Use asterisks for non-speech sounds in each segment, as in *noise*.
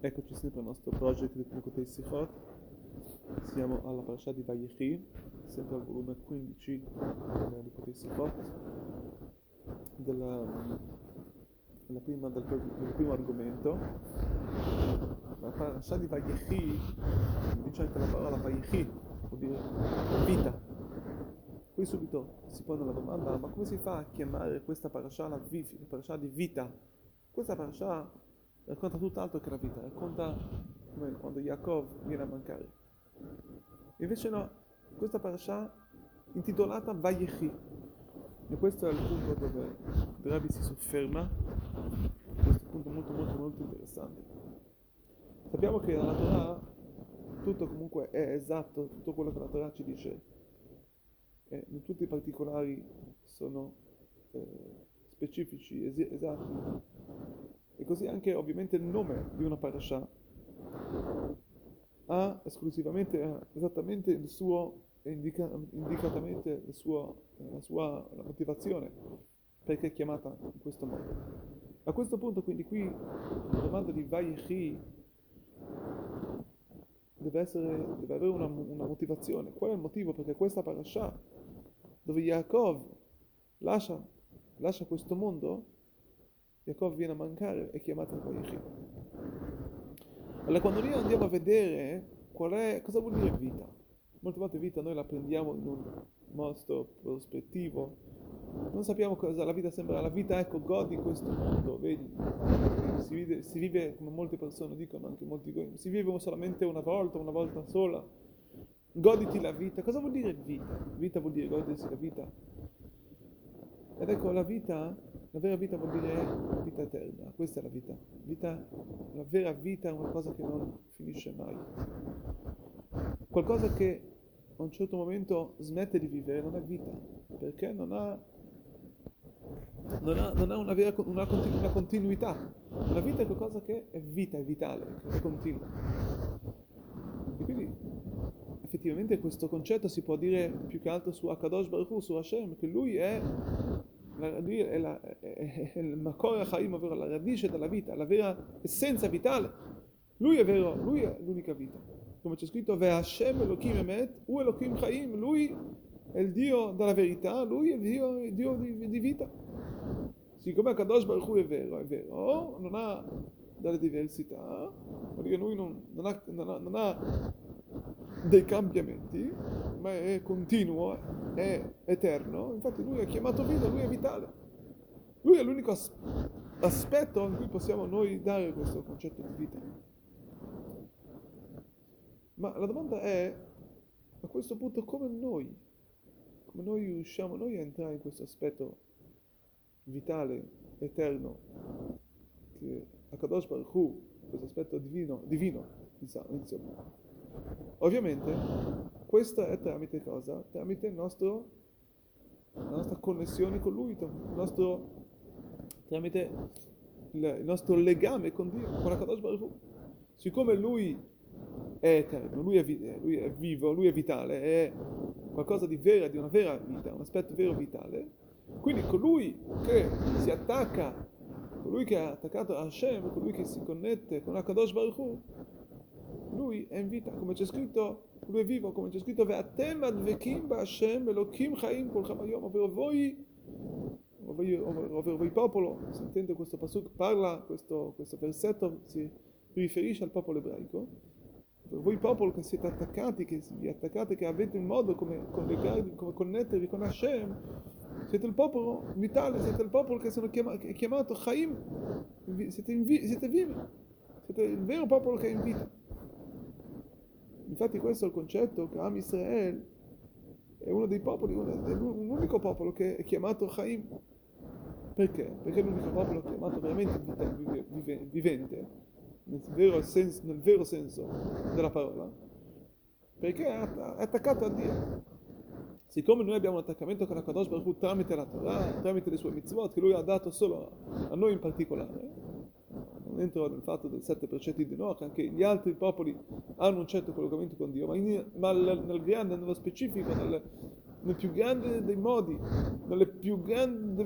Eccoci sempre al nostro project di Pnukotei Sichot. Siamo alla parasha di Vayechi, sempre al volume 15 della Pnukotei Sichot, della, della prima, del, del, primo argomento. La parasha di Vayechi, dice anche la parola Vayechi, vuol dire vita. Qui subito si pone la domanda, ma come si fa a chiamare questa parasha la, la parasha di vita? Questa parasha racconta tutt'altro che la vita, racconta come quando Yaakov viene a mancare. Invece no, questa parasha intitolata Vayechi, e questo è il punto dove Rabbi si sofferma, questo punto molto molto molto interessante. Sappiamo che nella Torah tutto comunque è esatto, tutto quello che la Torah ci dice, e in tutti i particolari sono eh, specifici, es- esatti, così anche ovviamente il nome di una parasha ha esclusivamente, esattamente il suo, indica, indicatamente il suo, la sua motivazione perché è chiamata in questo modo. A questo punto quindi qui la domanda di Vayechi deve, essere, deve avere una, una, motivazione. Qual è il motivo? Perché questa parasha dove Yaakov lascia, lascia questo mondo Jacob viene a mancare è chiamato Vayechi. Allora quando noi andiamo a vedere è, cosa vuol dire vita, molte volte vita noi la prendiamo in un modo prospettivo, non sappiamo cosa la vita sembra, la vita ecco godi in questo mondo, vedi, si vive, si vive come molte persone dicono, anche molti si vive solamente una volta, una volta sola, goditi la vita, cosa vuol dire vita? Vita vuol dire godersi la vita. Ed ecco la vita la vera vita vuol dire vita eterna, questa è la vita. vita. La vera vita è una cosa che non finisce mai. Qualcosa che a un certo momento smette di vivere non è vita, perché non ha, non ha, non ha una, vera, una, continu, una continuità. La vita è qualcosa che è vita, è vitale, è continua. E quindi effettivamente questo concetto si può dire più che altro su Akadosh Baruch su Hashem, che lui è è il Makor Chaim, ovvero la radice della vita, la vera essenza vitale. Lui è vero, lui è l'unica vita. Come c'è scritto, Ve Hashem Elohim Emet, U Elohim Chaim, lui è il Dio della verità, lui è il Dio, il Dio di, di, vita. Siccome Kadosh Baruch Hu è vero, è vero, non ha delle diversità, dire lui non, non, non, ha, dei cambiamenti, ma è continuo, è eterno. Infatti lui è chiamato vita, lui è vitale. Lui è l'unico as- aspetto in cui possiamo noi dare questo concetto di vita. Ma la domanda è, a questo punto, come noi, come noi riusciamo noi a entrare in questo aspetto vitale, eterno, che a Kadosh Baruch Hu, questo aspetto divino, divino insomma. Ovviamente questo è tramite cosa? Tramite il nostro, la nostra connessione con Lui, nostro, tramite il, il, nostro legame con Dio, con la Kadosh Baruch Siccome Lui è eterno, lui è, lui è, vivo, Lui è vitale, è qualcosa di vera, di una vera vita, un aspetto vero vitale, quindi colui che si attacca, colui che è attaccato a Hashem, colui che si connette con la Kadosh Baruch lui è in vita, come c'è scritto, lui è vivo, come c'è scritto, Ve'atem advekim ba'Hashem Elohim chaim kol chamayom, ovvero voi, ovvero voi popolo, sentendo questo pasuk, parla, questo, questo versetto si riferisce al popolo ebraico, voi popolo che siete attaccati, che vi attaccate, che avete un modo come come connettervi con Hashem, siete il popolo vitale, siete il popolo che sono chiamato, chiamato Chaim, siete, vi, siete vivi, siete il vero popolo che è in vita. Infatti questo è il concetto che Am Israel è uno dei popoli, è l'unico popolo che è chiamato Chaim. Perché? Perché è l'unico popolo chiamato veramente vivente, nel vero, senso, nel vero senso della parola, perché è attaccato a Dio. Siccome noi abbiamo un attaccamento con la Kadosh Baruch tramite la Torah, tramite le sue mitzvot, che lui ha dato solo a noi in particolare, non entro nel fatto del sette precetti di Noach, anche gli altri popoli hanno un certo collegamento con Dio, ma, in, ma nel grande, nello specifico, nel, nel, più grande dei modi, nel più grande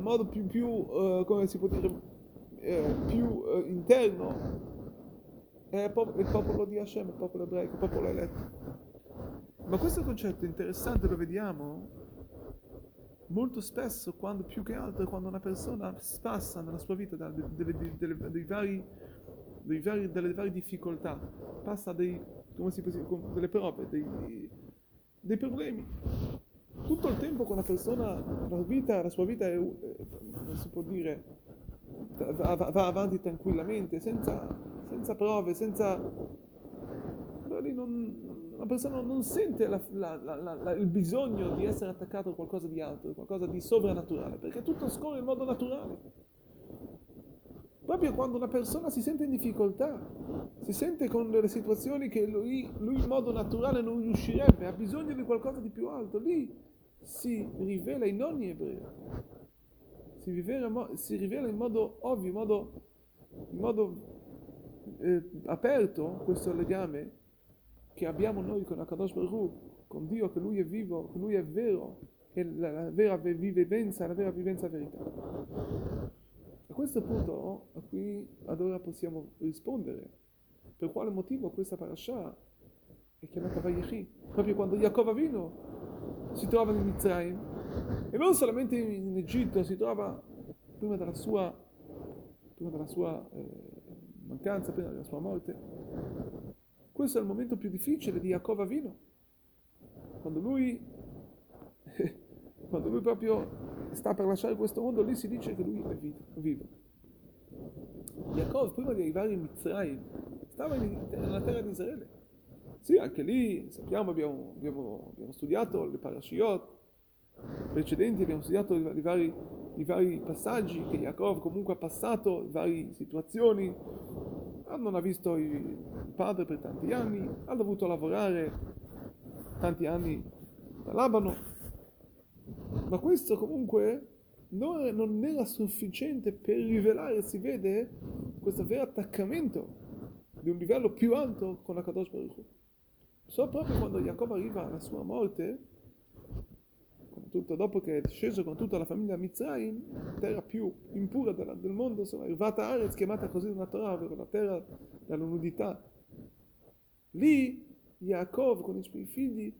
modo più, più uh, come si può dire, uh, più uh, interno, è il popolo di Hashem, il popolo ebraico, il popolo eletto. Ma questo concetto interessante lo vediamo molto spesso, quando, più che altro quando una persona passa nella sua vita da, delle, delle, delle, vari, vari, delle varie difficoltà, passa dei, come si dire, delle prove, dei, dei problemi. Tutto il tempo con la persona, la, vita, la sua vita è, non si può dire, va, va avanti tranquillamente, senza, senza prove, senza... lì non, una persona non sente la, la, la, il bisogno di essere attaccato a qualcosa di altro, qualcosa di sovrannaturale, perché tutto scorre in modo naturale. Proprio quando una persona si sente in difficoltà, si sente con delle situazioni che lui, lui in modo naturale non riuscirebbe, ha bisogno di qualcosa di più alto, lì si rivela in ogni ebreo, si rivela, si rivela in modo ovvio, in modo, in modo eh, aperto questo legame che abbiamo noi con Akadosh Baruch con Dio, che Lui è vivo, che Lui è vero, è la, vera vivenza, la vera vivenza verità. A questo punto, a qui ad ora possiamo rispondere per quale motivo questa parasha è chiamata Vayechi. Proprio quando Jacob Avino si trova in Mitzrayim, e non solamente in Egitto, si trova prima della sua, prima della sua eh, mancanza, prima della sua morte, questo è il momento più difficile di Jacob Avino. Quando lui, *laughs* quando lui proprio sta per lasciare questo mondo, lì si dice che lui è vivo. Jacob, prima di arrivare in Mitzrayim, stava in, nella terra di Israele. Sì, anche lì, sappiamo, abbiamo, abbiamo, abbiamo studiato le parashiot precedenti, abbiamo studiato i vari, i vari passaggi che Jacob comunque ha passato, varie situazioni, non ha visto il padre per tanti anni, ha dovuto lavorare tanti anni da Labano, ma questo comunque non, non era sufficiente per rivelare, si vede, questo vero attaccamento di un livello più alto con la Kadosh Baruch Solo proprio quando Jacob arriva alla sua morte, tutto, dopo che è sceso con tutta la famiglia Mitzrayim, terra più impura della, del mondo, insomma, Irvata Arez, chiamata così nella Torah, ovvero la terra della nudità. Lì Yaakov con i suoi figli,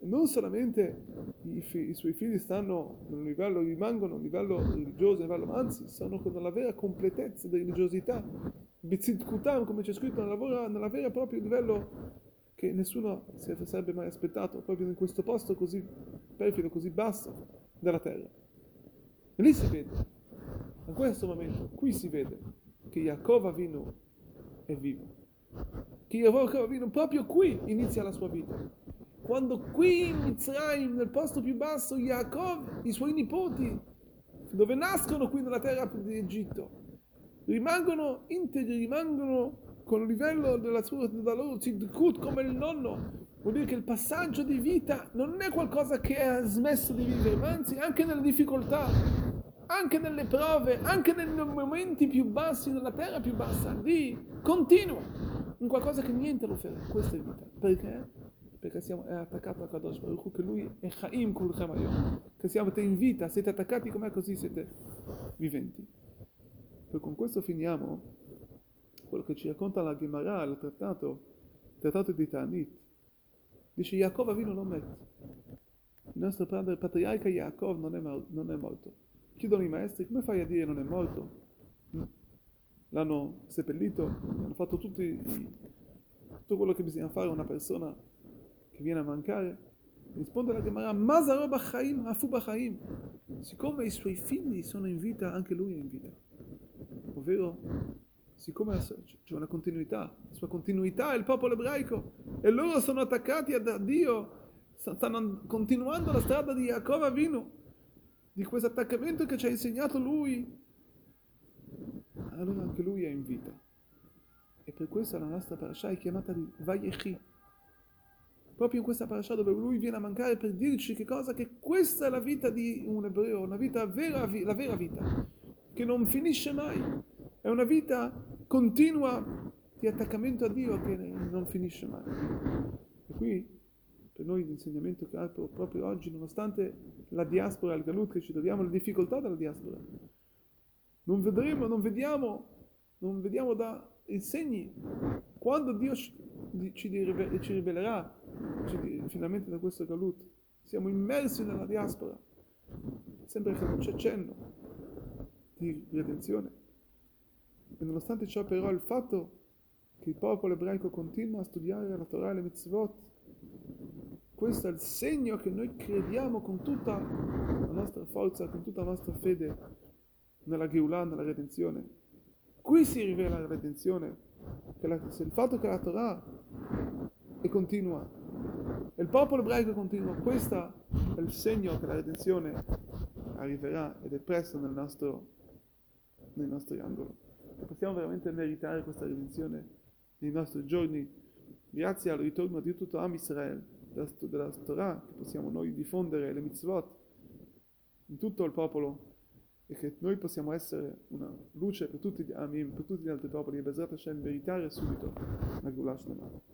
non solamente i, fi, i suoi figli stanno a un livello, rimangono a un livello religioso, a livello, anzi, sono con la vera completezza di religiosità, Bitzidkutam, come c'è scritto nella, nella vera proprio livello che nessuno si sarebbe mai aspettato, proprio in questo posto così perfido, così basso della terra. E lì si vede, in questo momento, qui si vede che Yaakov Avinu è vivo. Che Yaakov Avinu proprio qui inizia la sua vita. Quando qui in Mitzrayim, nel posto più basso, Yaakov, i suoi nipoti, dove nascono qui nella terra di Egitto, rimangono integri, rimangono con il livello della, sua, tzidkut come il nonno, vuol dire che il passaggio di vita non è qualcosa che ha smesso di vivere, ma anzi anche nelle difficoltà, anche nelle prove, anche nei momenti più bassi, nella terra più bassa, lì continua in qualcosa che niente lo ferma. Questa è vita. Perché? Perché siamo, è attaccato a Kadosh Baruch che lui è Chaim Kulchem Ayom, che siamo in vita, siete attaccati com'è così siete viventi. E con questo finiamo quello che ci racconta la Gemara, il trattato, il trattato di Tanit, dice Jacob Avino non mette. Il nostro padre patriarca Jacob non è, non è morto. Chiedono i maestri, come fai a dire non è morto? Mm. L'hanno seppellito, hanno fatto tutti, tutto quello che bisogna fare a una persona che viene a mancare. Risponde la Gemara, Mazaro Bachaim, Afu Bachaim. Siccome i suoi figli sono in vita, anche lui è in vita. Ovvero siccome c'è una continuità, la sua continuità è il popolo ebraico e loro sono attaccati a Dio, stanno continuando la strada di Jacob Avinu, di questo attaccamento che ci ha insegnato lui, allora anche lui è in vita. E per questo la nostra parasha è chiamata di Vayechi. Proprio in questa parasha dove lui viene a mancare per dirci che cosa? Che questa è la vita di un ebreo, una vita vera, la vera vita, che non finisce mai. È una vita continua di attaccamento a Dio che non finisce mai. E qui per noi l'insegnamento che ha proprio oggi, nonostante la diaspora, il galut che ci troviamo, le difficoltà della diaspora, non vedremo, non vediamo, non vediamo da segni, quando Dio ci, ci ci rivelerà ci finalmente da questo galut, siamo immersi nella diaspora, sembra che non c'è cenno di redenzione. Nonostante ciò però il fatto che il popolo ebraico continua a studiare la Torah e le mitzvot, questo è il segno che noi crediamo con tutta la nostra forza, con tutta la nostra fede nella Geulah, nella redenzione. Qui si rivela la redenzione, la, il fatto che la Torah è continua e il popolo ebraico continua, questo è il segno che la redenzione arriverà ed è presto nel nostro, nei nostri angoli. Possiamo veramente meritare questa redenzione nei nostri giorni, grazie al ritorno di tutto Am Israel, della, della Torah, che possiamo noi diffondere le mitzvot in tutto il popolo e che noi possiamo essere una luce per tutti gli Amim, per tutti gli altri popoli e Bezrat Hashem meritare subito la Gulash Chazak.